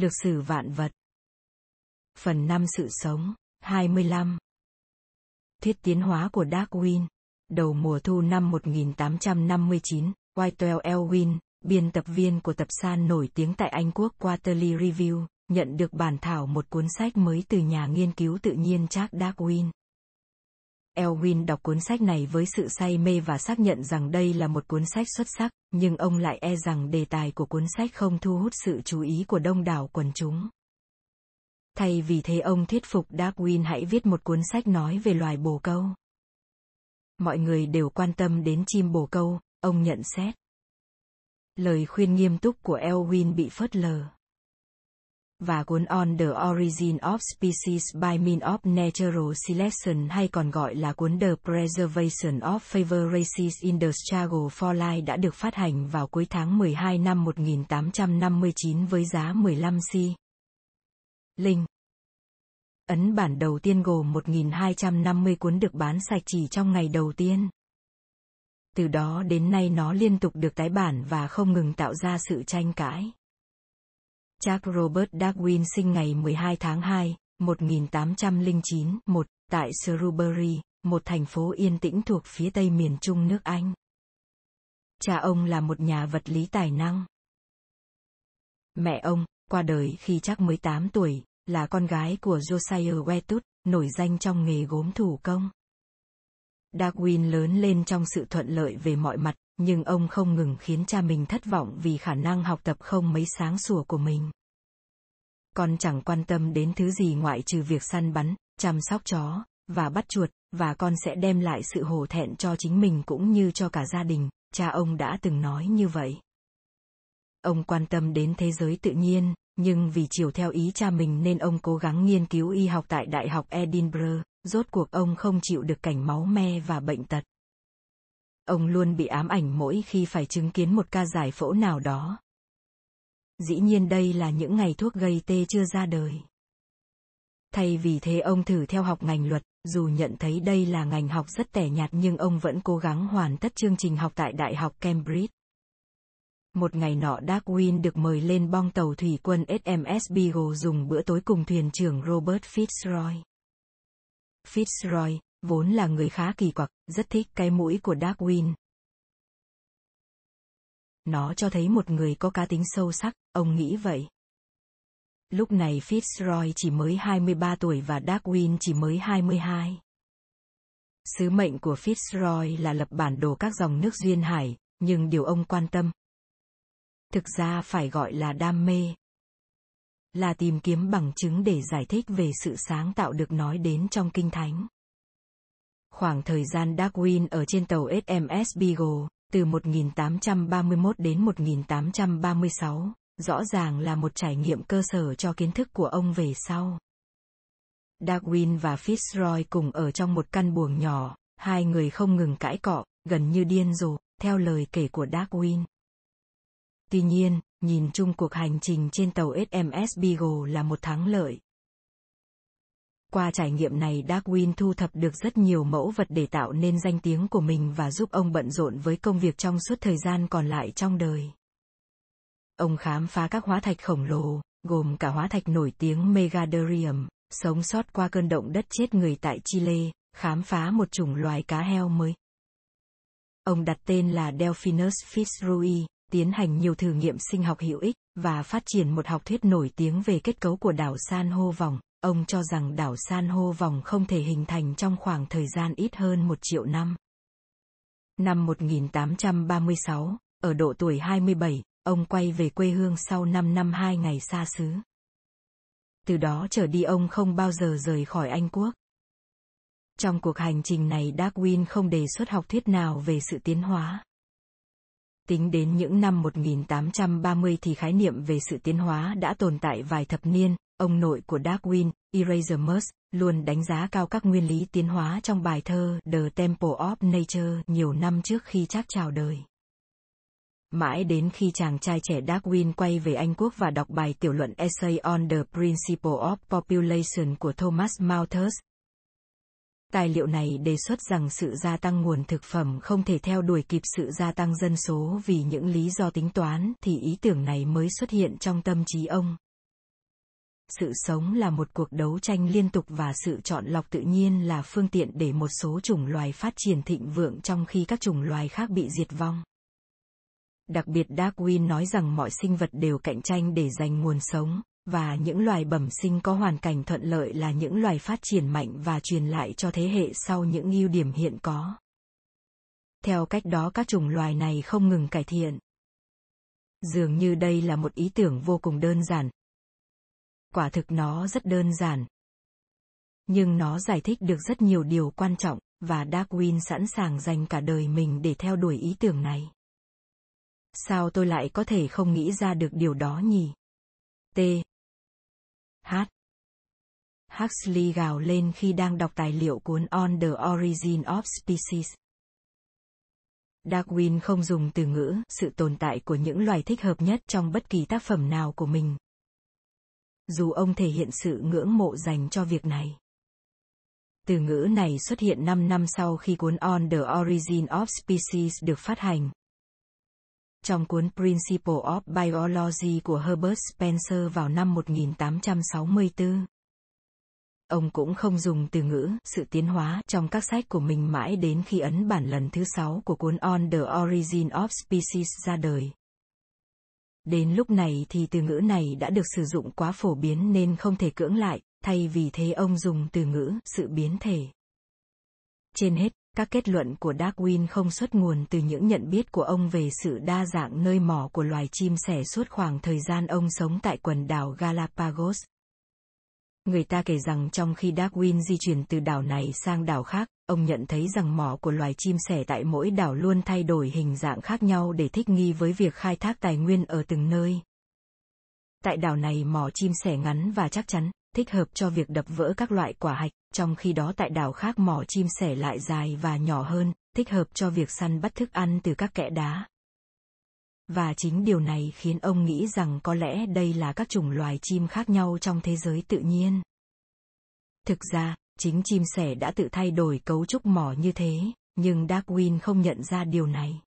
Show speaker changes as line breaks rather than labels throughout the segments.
Lược sử vạn vật. Phần 5 sự sống, 25. Thuyết tiến hóa của Darwin. Đầu mùa thu năm 1859, Whitewell Elwin, biên tập viên của tập san nổi tiếng tại Anh Quốc Quarterly Review, nhận được bản thảo một cuốn sách mới từ nhà nghiên cứu tự nhiên Charles Darwin. Elwin đọc cuốn sách này với sự say mê và xác nhận rằng đây là một cuốn sách xuất sắc, nhưng ông lại e rằng đề tài của cuốn sách không thu hút sự chú ý của đông đảo quần chúng. Thay vì thế ông thuyết phục Darwin hãy viết một cuốn sách nói về loài bồ câu. Mọi người đều quan tâm đến chim bồ câu, ông nhận xét. Lời khuyên nghiêm túc của Elwin bị phớt lờ và cuốn On the Origin of Species by Means of Natural Selection, hay còn gọi là cuốn The Preservation of Favor Races in the Struggle for Life, đã được phát hành vào cuối tháng 12 năm 1859 với giá 15 C. Linh Ấn bản đầu tiên gồm 1.250 cuốn được bán sạch chỉ trong ngày đầu tiên. Từ đó đến nay nó liên tục được tái bản và không ngừng tạo ra sự tranh cãi. Charles Robert Darwin sinh ngày 12 tháng 2, 1809, 1, tại Shrewsbury, một thành phố yên tĩnh thuộc phía tây miền trung nước Anh. Cha ông là một nhà vật lý tài năng. Mẹ ông, qua đời khi chắc mới 8 tuổi, là con gái của Josiah Wedgwood nổi danh trong nghề gốm thủ công. Darwin lớn lên trong sự thuận lợi về mọi mặt, nhưng ông không ngừng khiến cha mình thất vọng vì khả năng học tập không mấy sáng sủa của mình. Con chẳng quan tâm đến thứ gì ngoại trừ việc săn bắn, chăm sóc chó, và bắt chuột, và con sẽ đem lại sự hổ thẹn cho chính mình cũng như cho cả gia đình, cha ông đã từng nói như vậy. Ông quan tâm đến thế giới tự nhiên, nhưng vì chiều theo ý cha mình nên ông cố gắng nghiên cứu y học tại Đại học Edinburgh, rốt cuộc ông không chịu được cảnh máu me và bệnh tật. Ông luôn bị ám ảnh mỗi khi phải chứng kiến một ca giải phẫu nào đó. Dĩ nhiên đây là những ngày thuốc gây tê chưa ra đời. Thay vì thế ông thử theo học ngành luật, dù nhận thấy đây là ngành học rất tẻ nhạt nhưng ông vẫn cố gắng hoàn tất chương trình học tại Đại học Cambridge. Một ngày nọ Darwin được mời lên bong tàu thủy quân HMS Beagle dùng bữa tối cùng thuyền trưởng Robert Fitzroy. Fitzroy, vốn là người khá kỳ quặc, rất thích cái mũi của Darwin. Nó cho thấy một người có cá tính sâu sắc, ông nghĩ vậy. Lúc này Fitzroy chỉ mới 23 tuổi và Darwin chỉ mới 22. Sứ mệnh của Fitzroy là lập bản đồ các dòng nước duyên hải, nhưng điều ông quan tâm, thực ra phải gọi là đam mê là tìm kiếm bằng chứng để giải thích về sự sáng tạo được nói đến trong kinh thánh khoảng thời gian Darwin ở trên tàu HMS Beagle, từ 1831 đến 1836, rõ ràng là một trải nghiệm cơ sở cho kiến thức của ông về sau. Darwin và Fitzroy cùng ở trong một căn buồng nhỏ, hai người không ngừng cãi cọ, gần như điên rồ, theo lời kể của Darwin. Tuy nhiên, nhìn chung cuộc hành trình trên tàu HMS Beagle là một thắng lợi. Qua trải nghiệm này Darwin thu thập được rất nhiều mẫu vật để tạo nên danh tiếng của mình và giúp ông bận rộn với công việc trong suốt thời gian còn lại trong đời. Ông khám phá các hóa thạch khổng lồ, gồm cả hóa thạch nổi tiếng Megadarium, sống sót qua cơn động đất chết người tại Chile, khám phá một chủng loài cá heo mới. Ông đặt tên là Delphinus fitzroy, tiến hành nhiều thử nghiệm sinh học hữu ích, và phát triển một học thuyết nổi tiếng về kết cấu của đảo san hô vòng. Ông cho rằng đảo san hô vòng không thể hình thành trong khoảng thời gian ít hơn một triệu năm. Năm 1836, ở độ tuổi 27, ông quay về quê hương sau 5 năm hai ngày xa xứ. Từ đó trở đi ông không bao giờ rời khỏi Anh Quốc. Trong cuộc hành trình này Darwin không đề xuất học thuyết nào về sự tiến hóa. Tính đến những năm 1830 thì khái niệm về sự tiến hóa đã tồn tại vài thập niên, ông nội của Darwin, Erasmus, luôn đánh giá cao các nguyên lý tiến hóa trong bài thơ The Temple of Nature nhiều năm trước khi chắc chào đời. Mãi đến khi chàng trai trẻ Darwin quay về Anh Quốc và đọc bài tiểu luận Essay on the Principle of Population của Thomas Malthus, Tài liệu này đề xuất rằng sự gia tăng nguồn thực phẩm không thể theo đuổi kịp sự gia tăng dân số vì những lý do tính toán thì ý tưởng này mới xuất hiện trong tâm trí ông sự sống là một cuộc đấu tranh liên tục và sự chọn lọc tự nhiên là phương tiện để một số chủng loài phát triển thịnh vượng trong khi các chủng loài khác bị diệt vong. Đặc biệt Darwin nói rằng mọi sinh vật đều cạnh tranh để giành nguồn sống, và những loài bẩm sinh có hoàn cảnh thuận lợi là những loài phát triển mạnh và truyền lại cho thế hệ sau những ưu điểm hiện có. Theo cách đó các chủng loài này không ngừng cải thiện. Dường như đây là một ý tưởng vô cùng đơn giản. Quả thực nó rất đơn giản. Nhưng nó giải thích được rất nhiều điều quan trọng, và Darwin sẵn sàng dành cả đời mình để theo đuổi ý tưởng này. Sao tôi lại có thể không nghĩ ra được điều đó nhỉ? T. H. Huxley gào lên khi đang đọc tài liệu cuốn On the Origin of Species. Darwin không dùng từ ngữ sự tồn tại của những loài thích hợp nhất trong bất kỳ tác phẩm nào của mình. Dù ông thể hiện sự ngưỡng mộ dành cho việc này. Từ ngữ này xuất hiện 5 năm sau khi cuốn On the Origin of Species được phát hành. Trong cuốn Principle of Biology của Herbert Spencer vào năm 1864. Ông cũng không dùng từ ngữ sự tiến hóa trong các sách của mình mãi đến khi ấn bản lần thứ sáu của cuốn On the Origin of Species ra đời. Đến lúc này thì từ ngữ này đã được sử dụng quá phổ biến nên không thể cưỡng lại, thay vì thế ông dùng từ ngữ sự biến thể. Trên hết, các kết luận của Darwin không xuất nguồn từ những nhận biết của ông về sự đa dạng nơi mỏ của loài chim sẻ suốt khoảng thời gian ông sống tại quần đảo Galapagos. Người ta kể rằng trong khi Darwin di chuyển từ đảo này sang đảo khác, ông nhận thấy rằng mỏ của loài chim sẻ tại mỗi đảo luôn thay đổi hình dạng khác nhau để thích nghi với việc khai thác tài nguyên ở từng nơi. Tại đảo này mỏ chim sẻ ngắn và chắc chắn, thích hợp cho việc đập vỡ các loại quả hạch, trong khi đó tại đảo khác mỏ chim sẻ lại dài và nhỏ hơn, thích hợp cho việc săn bắt thức ăn từ các kẽ đá. Và chính điều này khiến ông nghĩ rằng có lẽ đây là các chủng loài chim khác nhau trong thế giới tự nhiên. Thực ra, chính chim sẻ đã tự thay đổi cấu trúc mỏ như thế, nhưng Darwin không nhận ra điều này.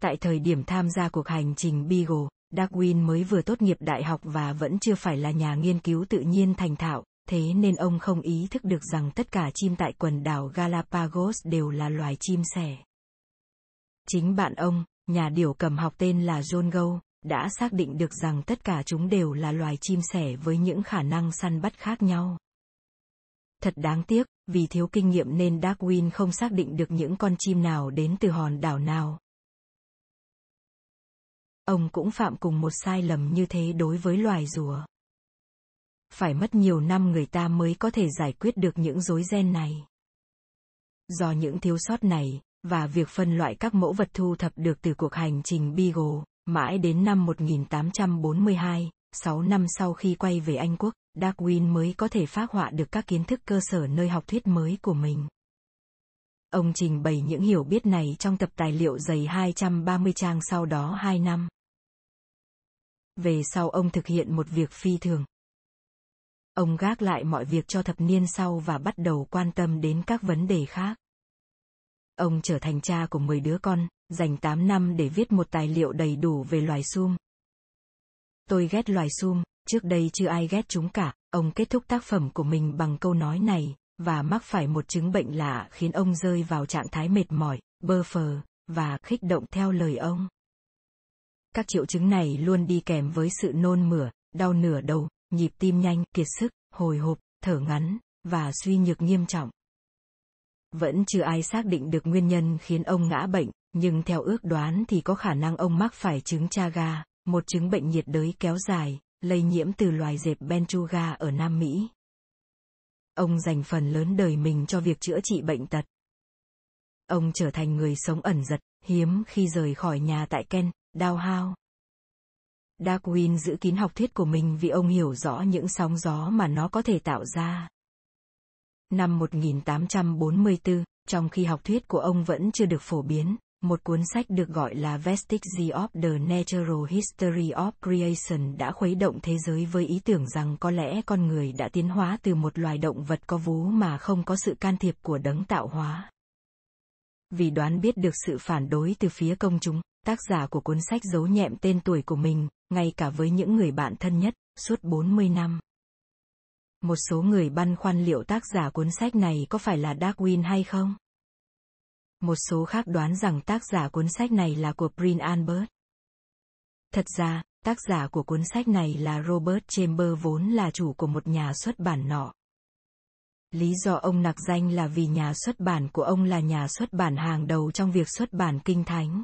Tại thời điểm tham gia cuộc hành trình Beagle, Darwin mới vừa tốt nghiệp đại học và vẫn chưa phải là nhà nghiên cứu tự nhiên thành thạo, thế nên ông không ý thức được rằng tất cả chim tại quần đảo Galapagos đều là loài chim sẻ. Chính bạn ông, nhà điều cầm học tên là John Gow, đã xác định được rằng tất cả chúng đều là loài chim sẻ với những khả năng săn bắt khác nhau. Thật đáng tiếc, vì thiếu kinh nghiệm nên Darwin không xác định được những con chim nào đến từ hòn đảo nào. Ông cũng phạm cùng một sai lầm như thế đối với loài rùa. Phải mất nhiều năm người ta mới có thể giải quyết được những rối ren này. Do những thiếu sót này, và việc phân loại các mẫu vật thu thập được từ cuộc hành trình Beagle, mãi đến năm 1842, 6 năm sau khi quay về Anh Quốc, Darwin mới có thể phát họa được các kiến thức cơ sở nơi học thuyết mới của mình. Ông trình bày những hiểu biết này trong tập tài liệu dày 230 trang sau đó 2 năm. Về sau ông thực hiện một việc phi thường. Ông gác lại mọi việc cho thập niên sau và bắt đầu quan tâm đến các vấn đề khác. Ông trở thành cha của 10 đứa con, dành 8 năm để viết một tài liệu đầy đủ về loài sum. Tôi ghét loài sum, trước đây chưa ai ghét chúng cả, ông kết thúc tác phẩm của mình bằng câu nói này, và mắc phải một chứng bệnh lạ khiến ông rơi vào trạng thái mệt mỏi, bơ phờ, và khích động theo lời ông. Các triệu chứng này luôn đi kèm với sự nôn mửa, đau nửa đầu, nhịp tim nhanh, kiệt sức, hồi hộp, thở ngắn, và suy nhược nghiêm trọng. Vẫn chưa ai xác định được nguyên nhân khiến ông ngã bệnh, nhưng theo ước đoán thì có khả năng ông mắc phải chứng Chaga, một chứng bệnh nhiệt đới kéo dài, lây nhiễm từ loài dẹp Benchuga ở Nam Mỹ. Ông dành phần lớn đời mình cho việc chữa trị bệnh tật. Ông trở thành người sống ẩn giật, hiếm khi rời khỏi nhà tại Ken, Dowhow. Darwin giữ kín học thuyết của mình vì ông hiểu rõ những sóng gió mà nó có thể tạo ra. Năm 1844, trong khi học thuyết của ông vẫn chưa được phổ biến, một cuốn sách được gọi là Vestiges of the Natural History of Creation đã khuấy động thế giới với ý tưởng rằng có lẽ con người đã tiến hóa từ một loài động vật có vú mà không có sự can thiệp của đấng tạo hóa. Vì đoán biết được sự phản đối từ phía công chúng, tác giả của cuốn sách giấu nhẹm tên tuổi của mình, ngay cả với những người bạn thân nhất, suốt 40 năm. Một số người băn khoăn liệu tác giả cuốn sách này có phải là Darwin hay không? Một số khác đoán rằng tác giả cuốn sách này là của Prince Albert. Thật ra, tác giả của cuốn sách này là Robert Chamber vốn là chủ của một nhà xuất bản nọ. Lý do ông nặc danh là vì nhà xuất bản của ông là nhà xuất bản hàng đầu trong việc xuất bản kinh thánh.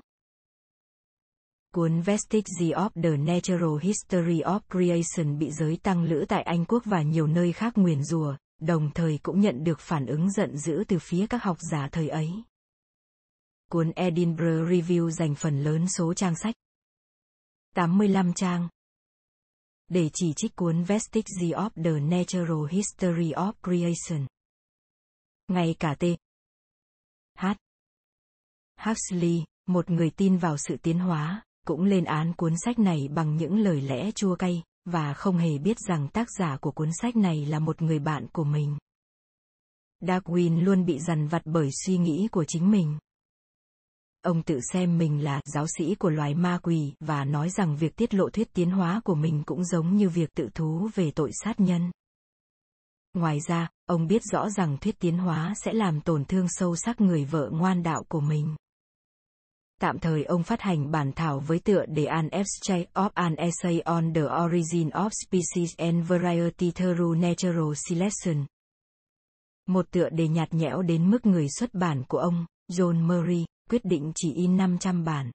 Cuốn Vestiges of the Natural History of Creation bị giới tăng lữ tại Anh Quốc và nhiều nơi khác nguyền rùa, đồng thời cũng nhận được phản ứng giận dữ từ phía các học giả thời ấy. Cuốn Edinburgh Review dành phần lớn số trang sách. 85 trang. Để chỉ trích cuốn Vestiges of the Natural History of Creation. Ngay cả T. H. Huxley, một người tin vào sự tiến hóa, cũng lên án cuốn sách này bằng những lời lẽ chua cay, và không hề biết rằng tác giả của cuốn sách này là một người bạn của mình. Darwin luôn bị dằn vặt bởi suy nghĩ của chính mình. Ông tự xem mình là giáo sĩ của loài ma quỷ và nói rằng việc tiết lộ thuyết tiến hóa của mình cũng giống như việc tự thú về tội sát nhân. Ngoài ra, ông biết rõ rằng thuyết tiến hóa sẽ làm tổn thương sâu sắc người vợ ngoan đạo của mình. Tạm thời ông phát hành bản thảo với tựa đề An Abstract of an Essay on the Origin of Species and Variety Through Natural Selection. Một tựa đề nhạt nhẽo đến mức người xuất bản của ông, John Murray, quyết định chỉ in 500 bản.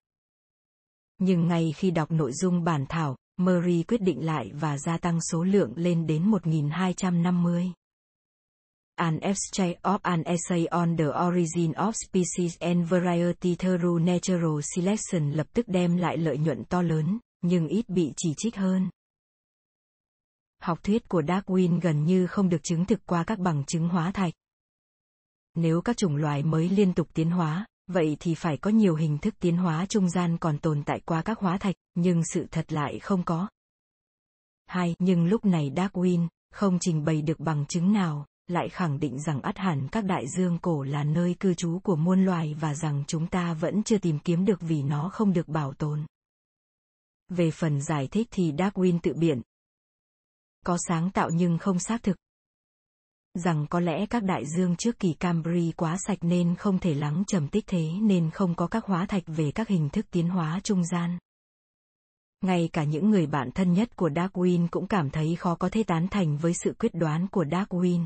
Nhưng ngay khi đọc nội dung bản thảo, Murray quyết định lại và gia tăng số lượng lên đến 1250. An Abstract of an Essay on the Origin of Species and Variety Through Natural Selection lập tức đem lại lợi nhuận to lớn, nhưng ít bị chỉ trích hơn. Học thuyết của Darwin gần như không được chứng thực qua các bằng chứng hóa thạch. Nếu các chủng loài mới liên tục tiến hóa, vậy thì phải có nhiều hình thức tiến hóa trung gian còn tồn tại qua các hóa thạch, nhưng sự thật lại không có. Hai, nhưng lúc này Darwin không trình bày được bằng chứng nào, lại khẳng định rằng ắt hẳn các đại dương cổ là nơi cư trú của muôn loài và rằng chúng ta vẫn chưa tìm kiếm được vì nó không được bảo tồn. Về phần giải thích thì Darwin tự biện. Có sáng tạo nhưng không xác thực. Rằng có lẽ các đại dương trước kỳ cambri quá sạch nên không thể lắng trầm tích thế nên không có các hóa thạch về các hình thức tiến hóa trung gian. Ngay cả những người bạn thân nhất của Darwin cũng cảm thấy khó có thể tán thành với sự quyết đoán của Darwin.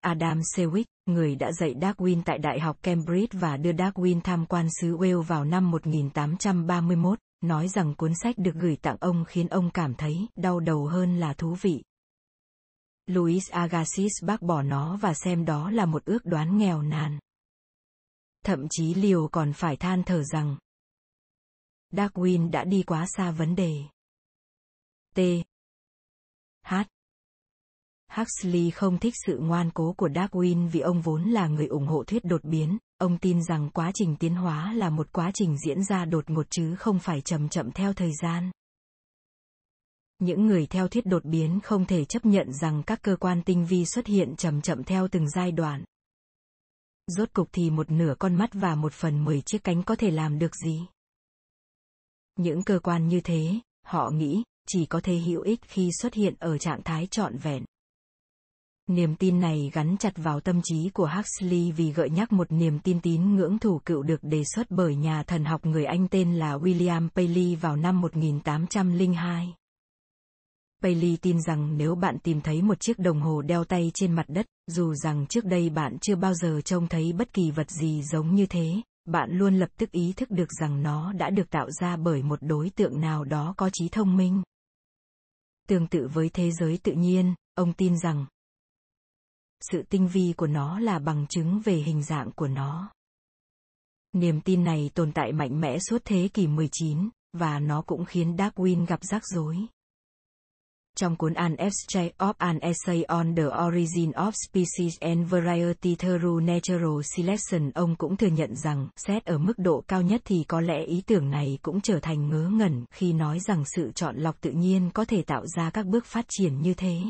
Adam Sewick, người đã dạy Darwin tại Đại học Cambridge và đưa Darwin tham quan xứ Wales vào năm 1831, nói rằng cuốn sách được gửi tặng ông khiến ông cảm thấy đau đầu hơn là thú vị. Louis Agassiz bác bỏ nó và xem đó là một ước đoán nghèo nàn. Thậm chí Liều còn phải than thở rằng Darwin đã đi quá xa vấn đề. T. H. Huxley không thích sự ngoan cố của Darwin vì ông vốn là người ủng hộ thuyết đột biến, ông tin rằng quá trình tiến hóa là một quá trình diễn ra đột ngột chứ không phải chậm chậm theo thời gian. Những người theo thuyết đột biến không thể chấp nhận rằng các cơ quan tinh vi xuất hiện chậm chậm theo từng giai đoạn. Rốt cục thì một nửa con mắt và một phần mười chiếc cánh có thể làm được gì? Những cơ quan như thế, họ nghĩ, chỉ có thể hữu ích khi xuất hiện ở trạng thái trọn vẹn. Niềm tin này gắn chặt vào tâm trí của Huxley vì gợi nhắc một niềm tin tín ngưỡng thủ cựu được đề xuất bởi nhà thần học người Anh tên là William Paley vào năm 1802. Paley tin rằng nếu bạn tìm thấy một chiếc đồng hồ đeo tay trên mặt đất, dù rằng trước đây bạn chưa bao giờ trông thấy bất kỳ vật gì giống như thế, bạn luôn lập tức ý thức được rằng nó đã được tạo ra bởi một đối tượng nào đó có trí thông minh. Tương tự với thế giới tự nhiên, ông tin rằng sự tinh vi của nó là bằng chứng về hình dạng của nó. Niềm tin này tồn tại mạnh mẽ suốt thế kỷ 19, và nó cũng khiến Darwin gặp rắc rối. Trong cuốn An Essay of an Essay on the Origin of Species and Variety Through Natural Selection ông cũng thừa nhận rằng, xét ở mức độ cao nhất thì có lẽ ý tưởng này cũng trở thành ngớ ngẩn khi nói rằng sự chọn lọc tự nhiên có thể tạo ra các bước phát triển như thế.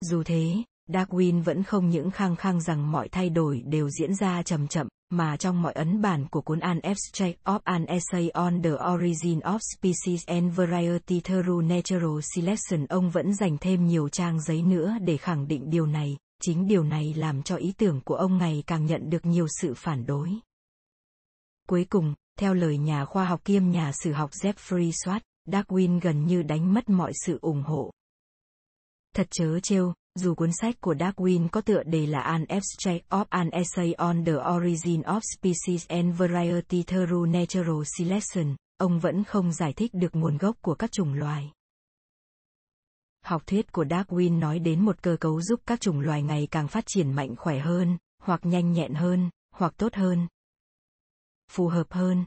Dù thế, Darwin vẫn không những khăng khăng rằng mọi thay đổi đều diễn ra chậm chậm, mà trong mọi ấn bản của cuốn An Abstract of an Essay on the Origin of Species and Variety through Natural Selection ông vẫn dành thêm nhiều trang giấy nữa để khẳng định điều này, chính điều này làm cho ý tưởng của ông ngày càng nhận được nhiều sự phản đối. Cuối cùng, theo lời nhà khoa học kiêm nhà sử học Jeffrey Swartz, Darwin gần như đánh mất mọi sự ủng hộ. Thật chớ trêu, dù cuốn sách của Darwin có tựa đề là An Abstract of an Essay on the Origin of Species and Variety through Natural Selection, ông vẫn không giải thích được nguồn gốc của các chủng loài. Học thuyết của Darwin nói đến một cơ cấu giúp các chủng loài ngày càng phát triển mạnh khỏe hơn, hoặc nhanh nhẹn hơn, hoặc tốt hơn, phù hợp hơn.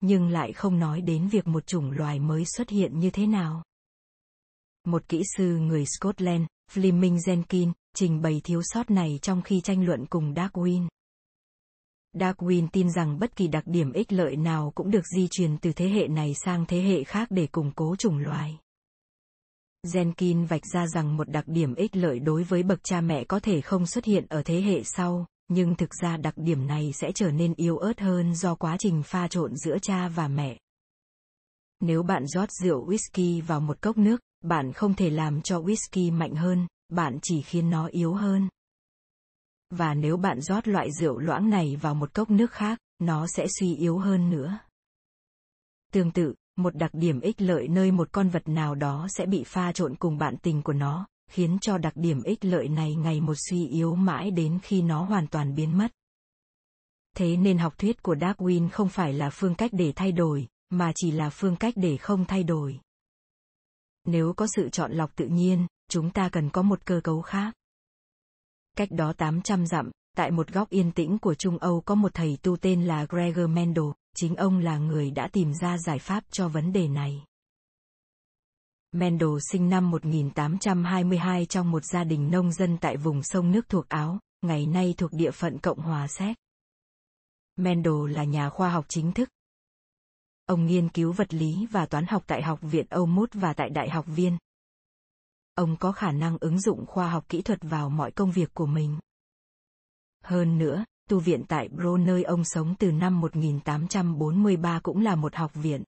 Nhưng lại không nói đến việc một chủng loài mới xuất hiện như thế nào. Một kỹ sư người Scotland, Fleming Jenkins, trình bày thiếu sót này trong khi tranh luận cùng Darwin. Darwin tin rằng bất kỳ đặc điểm ích lợi nào cũng được di truyền từ thế hệ này sang thế hệ khác để củng cố chủng loài. Jenkins vạch ra rằng một đặc điểm ích lợi đối với bậc cha mẹ có thể không xuất hiện ở thế hệ sau, nhưng thực ra đặc điểm này sẽ trở nên yếu ớt hơn do quá trình pha trộn giữa cha và mẹ. Nếu bạn rót rượu whisky vào một cốc nước, bạn không thể làm cho whisky mạnh hơn, bạn chỉ khiến nó yếu hơn. Và nếu bạn rót loại rượu loãng này vào một cốc nước khác, nó sẽ suy yếu hơn nữa. Tương tự, một đặc điểm ích lợi nơi một con vật nào đó sẽ bị pha trộn cùng bạn tình của nó, khiến cho đặc điểm ích lợi này ngày một suy yếu mãi đến khi nó hoàn toàn biến mất. Thế nên học thuyết của Darwin không phải là phương cách để thay đổi, mà chỉ là phương cách để không thay đổi. Nếu có sự chọn lọc tự nhiên, chúng ta cần có một cơ cấu khác. Cách đó 800 dặm, tại một góc yên tĩnh của Trung Âu có một thầy tu tên là Gregor Mendel, chính ông là người đã tìm ra giải pháp cho vấn đề này. Mendel sinh năm 1822 trong một gia đình nông dân tại vùng sông nước thuộc Áo, ngày nay thuộc địa phận Cộng hòa Séc. Mendel là nhà khoa học chính thức, Ông nghiên cứu vật lý và toán học tại Học viện Âu Mút và tại Đại học Viên. Ông có khả năng ứng dụng khoa học kỹ thuật vào mọi công việc của mình. Hơn nữa, tu viện tại Bro nơi ông sống từ năm 1843 cũng là một học viện.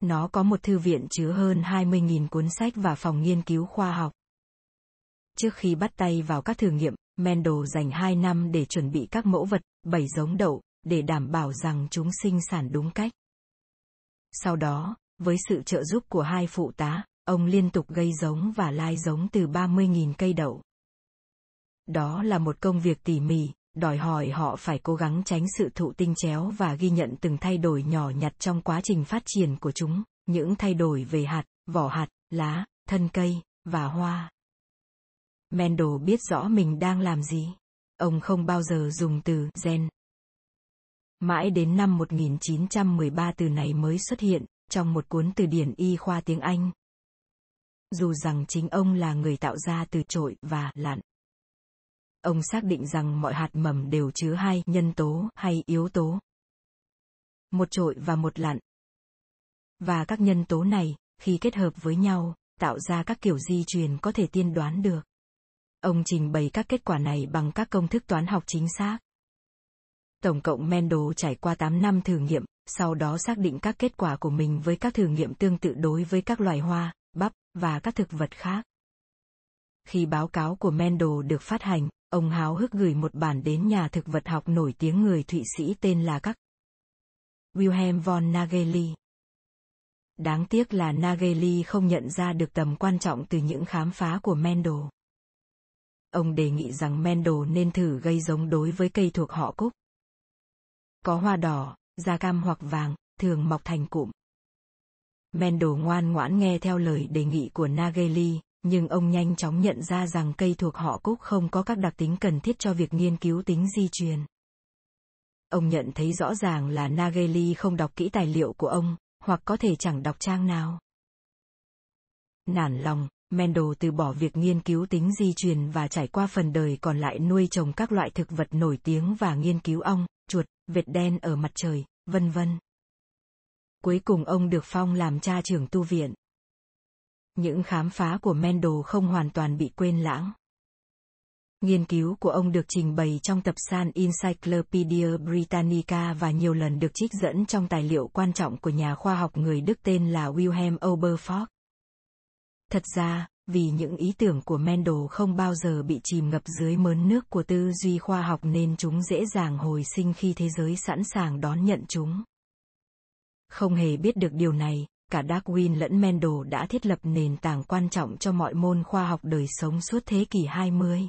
Nó có một thư viện chứa hơn 20.000 cuốn sách và phòng nghiên cứu khoa học. Trước khi bắt tay vào các thử nghiệm, Mendel dành 2 năm để chuẩn bị các mẫu vật, 7 giống đậu, để đảm bảo rằng chúng sinh sản đúng cách. Sau đó, với sự trợ giúp của hai phụ tá, ông liên tục gây giống và lai giống từ 30.000 cây đậu. Đó là một công việc tỉ mỉ, đòi hỏi họ phải cố gắng tránh sự thụ tinh chéo và ghi nhận từng thay đổi nhỏ nhặt trong quá trình phát triển của chúng, những thay đổi về hạt, vỏ hạt, lá, thân cây, và hoa. Mendel biết rõ mình đang làm gì. Ông không bao giờ dùng từ gen Mãi đến năm 1913 từ này mới xuất hiện, trong một cuốn từ điển y khoa tiếng Anh. Dù rằng chính ông là người tạo ra từ trội và lặn. Ông xác định rằng mọi hạt mầm đều chứa hai nhân tố hay yếu tố. Một trội và một lặn. Và các nhân tố này, khi kết hợp với nhau, tạo ra các kiểu di truyền có thể tiên đoán được. Ông trình bày các kết quả này bằng các công thức toán học chính xác. Tổng cộng Mendel trải qua 8 năm thử nghiệm, sau đó xác định các kết quả của mình với các thử nghiệm tương tự đối với các loài hoa, bắp, và các thực vật khác. Khi báo cáo của Mendel được phát hành, ông háo hức gửi một bản đến nhà thực vật học nổi tiếng người Thụy Sĩ tên là các Wilhelm von Nageli. Đáng tiếc là Nageli không nhận ra được tầm quan trọng từ những khám phá của Mendel. Ông đề nghị rằng Mendel nên thử gây giống đối với cây thuộc họ cúc. Có hoa đỏ, da cam hoặc vàng, thường mọc thành cụm. Mendel ngoan ngoãn nghe theo lời đề nghị của Nageli, nhưng ông nhanh chóng nhận ra rằng cây thuộc họ cúc không có các đặc tính cần thiết cho việc nghiên cứu tính di truyền. Ông nhận thấy rõ ràng là Nageli không đọc kỹ tài liệu của ông, hoặc có thể chẳng đọc trang nào. Nản lòng, Mendel từ bỏ việc nghiên cứu tính di truyền và trải qua phần đời còn lại nuôi trồng các loại thực vật nổi tiếng và nghiên cứu ong, chuột, vệt đen ở mặt trời, vân vân. Cuối cùng ông được phong làm cha trưởng tu viện. Những khám phá của Mendel không hoàn toàn bị quên lãng. Nghiên cứu của ông được trình bày trong tập san Encyclopedia Britannica và nhiều lần được trích dẫn trong tài liệu quan trọng của nhà khoa học người Đức tên là Wilhelm Oberforth. Thật ra, vì những ý tưởng của Mendel không bao giờ bị chìm ngập dưới mớn nước của tư duy khoa học nên chúng dễ dàng hồi sinh khi thế giới sẵn sàng đón nhận chúng. Không hề biết được điều này, cả Darwin lẫn Mendel đã thiết lập nền tảng quan trọng cho mọi môn khoa học đời sống suốt thế kỷ 20.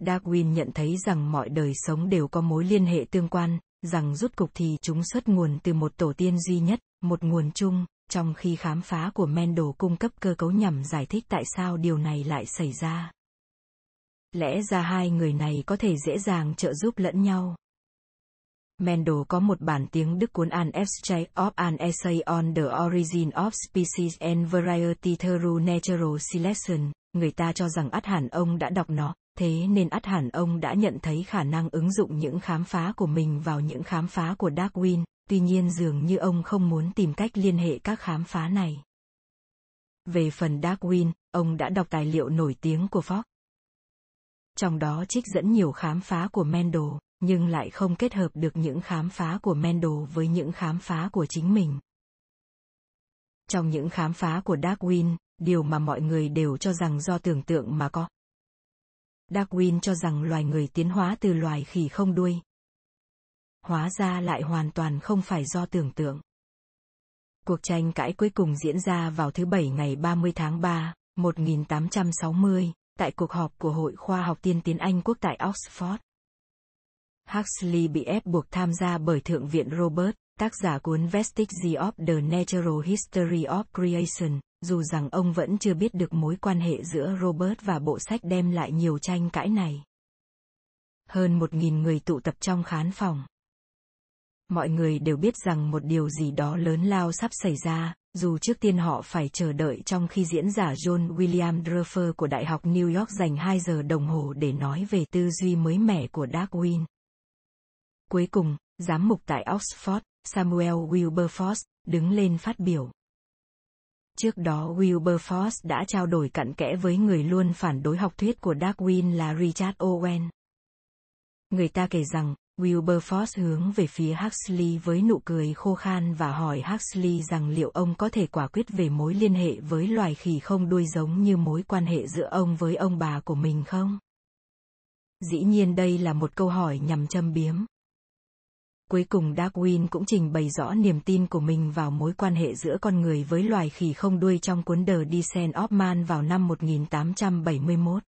Darwin nhận thấy rằng mọi đời sống đều có mối liên hệ tương quan, rằng rút cục thì chúng xuất nguồn từ một tổ tiên duy nhất, một nguồn chung, trong khi khám phá của Mendel cung cấp cơ cấu nhằm giải thích tại sao điều này lại xảy ra. Lẽ ra hai người này có thể dễ dàng trợ giúp lẫn nhau. Mendel có một bản tiếng Đức cuốn An Essay of an Essay on the Origin of Species and Variety Through Natural Selection, người ta cho rằng ắt hẳn ông đã đọc nó, thế nên ắt hẳn ông đã nhận thấy khả năng ứng dụng những khám phá của mình vào những khám phá của Darwin, tuy nhiên dường như ông không muốn tìm cách liên hệ các khám phá này. Về phần Darwin, ông đã đọc tài liệu nổi tiếng của Fox. Trong đó trích dẫn nhiều khám phá của Mendel, nhưng lại không kết hợp được những khám phá của Mendel với những khám phá của chính mình. Trong những khám phá của Darwin, điều mà mọi người đều cho rằng do tưởng tượng mà có. Darwin cho rằng loài người tiến hóa từ loài khỉ không đuôi. Hóa ra lại hoàn toàn không phải do tưởng tượng. Cuộc tranh cãi cuối cùng diễn ra vào thứ Bảy ngày 30 tháng 3, 1860, tại cuộc họp của Hội Khoa học Tiên tiến Anh Quốc tại Oxford. Huxley bị ép buộc tham gia bởi Thượng viện Robert, tác giả cuốn Vestiges of the Natural History of Creation, dù rằng ông vẫn chưa biết được mối quan hệ giữa Robert và bộ sách đem lại nhiều tranh cãi này. Hơn một nghìn người tụ tập trong khán phòng. Mọi người đều biết rằng một điều gì đó lớn lao sắp xảy ra, dù trước tiên họ phải chờ đợi trong khi diễn giả John William Druffer của Đại học New York dành 2 giờ đồng hồ để nói về tư duy mới mẻ của Darwin. Cuối cùng, giám mục tại Oxford, Samuel Wilberforce, đứng lên phát biểu. Trước đó Wilberforce đã trao đổi cặn kẽ với người luôn phản đối học thuyết của Darwin là Richard Owen. Người ta kể rằng, Wilberforce hướng về phía Huxley với nụ cười khô khan và hỏi Huxley rằng liệu ông có thể quả quyết về mối liên hệ với loài khỉ không đuôi giống như mối quan hệ giữa ông với ông bà của mình không? Dĩ nhiên đây là một câu hỏi nhằm châm biếm. Cuối cùng Darwin cũng trình bày rõ niềm tin của mình vào mối quan hệ giữa con người với loài khỉ không đuôi trong cuốn The Descent of Man vào năm 1871.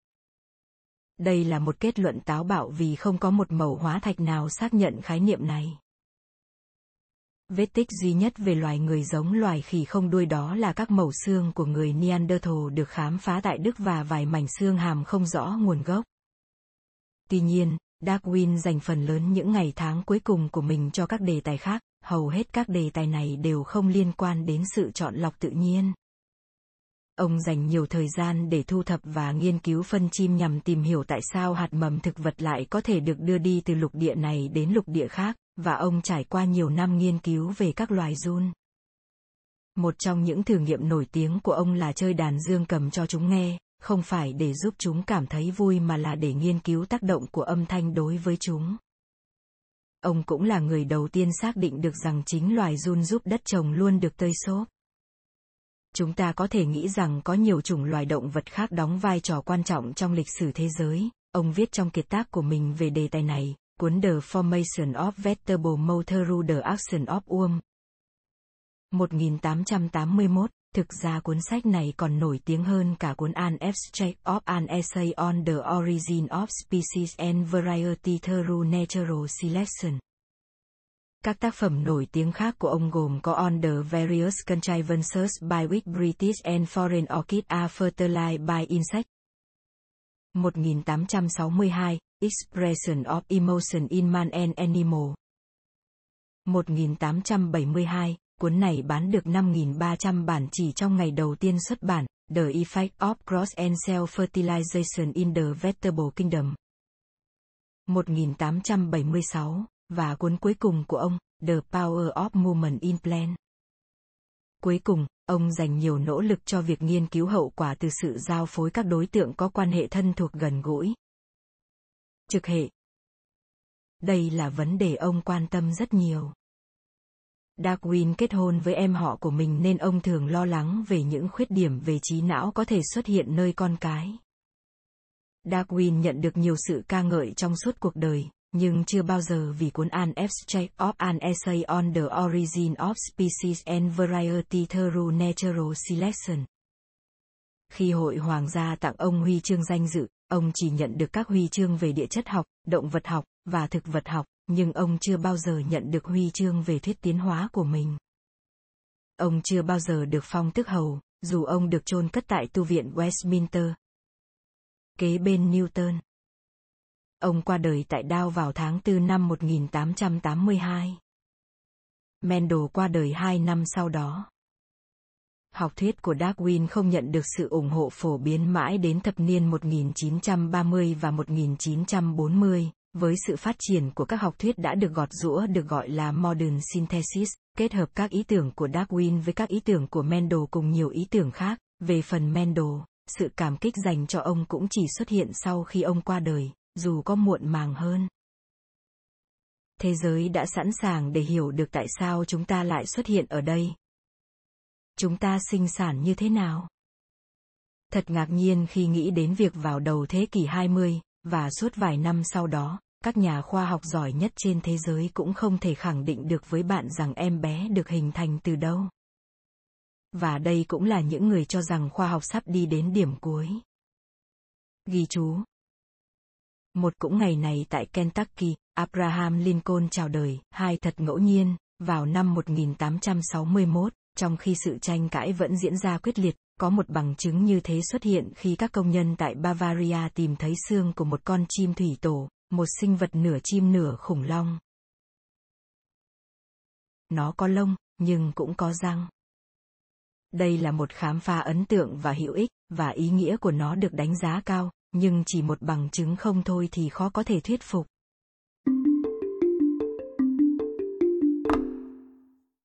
Đây là một kết luận táo bạo vì không có một mẫu hóa thạch nào xác nhận khái niệm này. Vết tích duy nhất về loài người giống loài khỉ không đuôi đó là các mẩu xương của người Neanderthal được khám phá tại Đức và vài mảnh xương hàm không rõ nguồn gốc. Tuy nhiên, Darwin dành phần lớn những ngày tháng cuối cùng của mình cho các đề tài khác, hầu hết các đề tài này đều không liên quan đến sự chọn lọc tự nhiên. Ông dành nhiều thời gian để thu thập và nghiên cứu phân chim nhằm tìm hiểu tại sao hạt mầm thực vật lại có thể được đưa đi từ lục địa này đến lục địa khác, và ông trải qua nhiều năm nghiên cứu về các loài giun. Một trong những thử nghiệm nổi tiếng của ông là chơi đàn dương cầm cho chúng nghe, không phải để giúp chúng cảm thấy vui mà là để nghiên cứu tác động của âm thanh đối với chúng. Ông cũng là người đầu tiên xác định được rằng chính loài run giúp đất trồng luôn được tơi xốp. Chúng ta có thể nghĩ rằng có nhiều chủng loài động vật khác đóng vai trò quan trọng trong lịch sử thế giới, ông viết trong kiệt tác của mình về đề tài này, cuốn The Formation of Vegetable Matter through the Action of Worm. 1881, Thực ra cuốn sách này còn nổi tiếng hơn cả cuốn An Abstract of an Essay on the Origin of Species and Variety Through Natural Selection. Các tác phẩm nổi tiếng khác của ông gồm có On the Various Contrivances by which British and Foreign Orchids are Fertilized by Insects. 1862, Expression of Emotion in Man and Animal. 1872, Cuốn này bán được 5.300 bản chỉ trong ngày đầu tiên xuất bản, The Effect of Cross and Cell Fertilization in the Vegetable Kingdom. 1876, và cuốn cuối cùng của ông, The Power of Movement in Plan. Cuối cùng, ông dành nhiều nỗ lực cho việc nghiên cứu hậu quả từ sự giao phối các đối tượng có quan hệ thân thuộc gần gũi, trực hệ. Đây là vấn đề ông quan tâm rất nhiều. Darwin kết hôn với em họ của mình nên ông thường lo lắng về những khuyết điểm về trí não có thể xuất hiện nơi con cái. Darwin nhận được nhiều sự ca ngợi trong suốt cuộc đời, nhưng chưa bao giờ vì cuốn An Abstract of an Essay on the Origin of Species and Variety Through Natural Selection. Khi hội hoàng gia tặng ông huy chương danh dự, ông chỉ nhận được các huy chương về địa chất học, động vật học và thực vật học, nhưng ông chưa bao giờ nhận được huy chương về thuyết tiến hóa của mình. Ông chưa bao giờ được phong tước hầu, dù ông được chôn cất tại tu viện Westminster. Kế bên Newton. Ông qua đời tại Đao vào tháng 4 năm 1882. Mendel qua đời hai năm sau đó. Học thuyết của Darwin không nhận được sự ủng hộ phổ biến mãi đến thập niên 1930 và 1940, với sự phát triển của các học thuyết đã được gọt rũa được gọi là modern synthesis, kết hợp các ý tưởng của Darwin với các ý tưởng của Mendel cùng nhiều ý tưởng khác. Về phần Mendel, sự cảm kích dành cho ông cũng chỉ xuất hiện sau khi ông qua đời, dù có muộn màng hơn. Thế giới đã sẵn sàng để hiểu được tại sao chúng ta lại xuất hiện ở đây. Chúng ta sinh sản như thế nào? Thật ngạc nhiên khi nghĩ đến việc vào đầu thế kỷ 20, và suốt vài năm sau đó, các nhà khoa học giỏi nhất trên thế giới cũng không thể khẳng định được với bạn rằng em bé được hình thành từ đâu. Và đây cũng là những người cho rằng khoa học sắp đi đến điểm cuối. Ghi chú. Một cũng ngày này tại Kentucky, Abraham Lincoln chào đời, hai thật ngẫu nhiên, vào năm 1861, trong khi sự tranh cãi vẫn diễn ra quyết liệt, có một bằng chứng như thế xuất hiện khi các công nhân tại Bavaria tìm thấy xương của một con chim thủy tổ, một sinh vật nửa chim nửa khủng long. Nó có lông, nhưng cũng có răng. Đây là một khám phá ấn tượng và hữu ích, và ý nghĩa của nó được đánh giá cao, nhưng chỉ một bằng chứng không thôi thì khó có thể thuyết phục.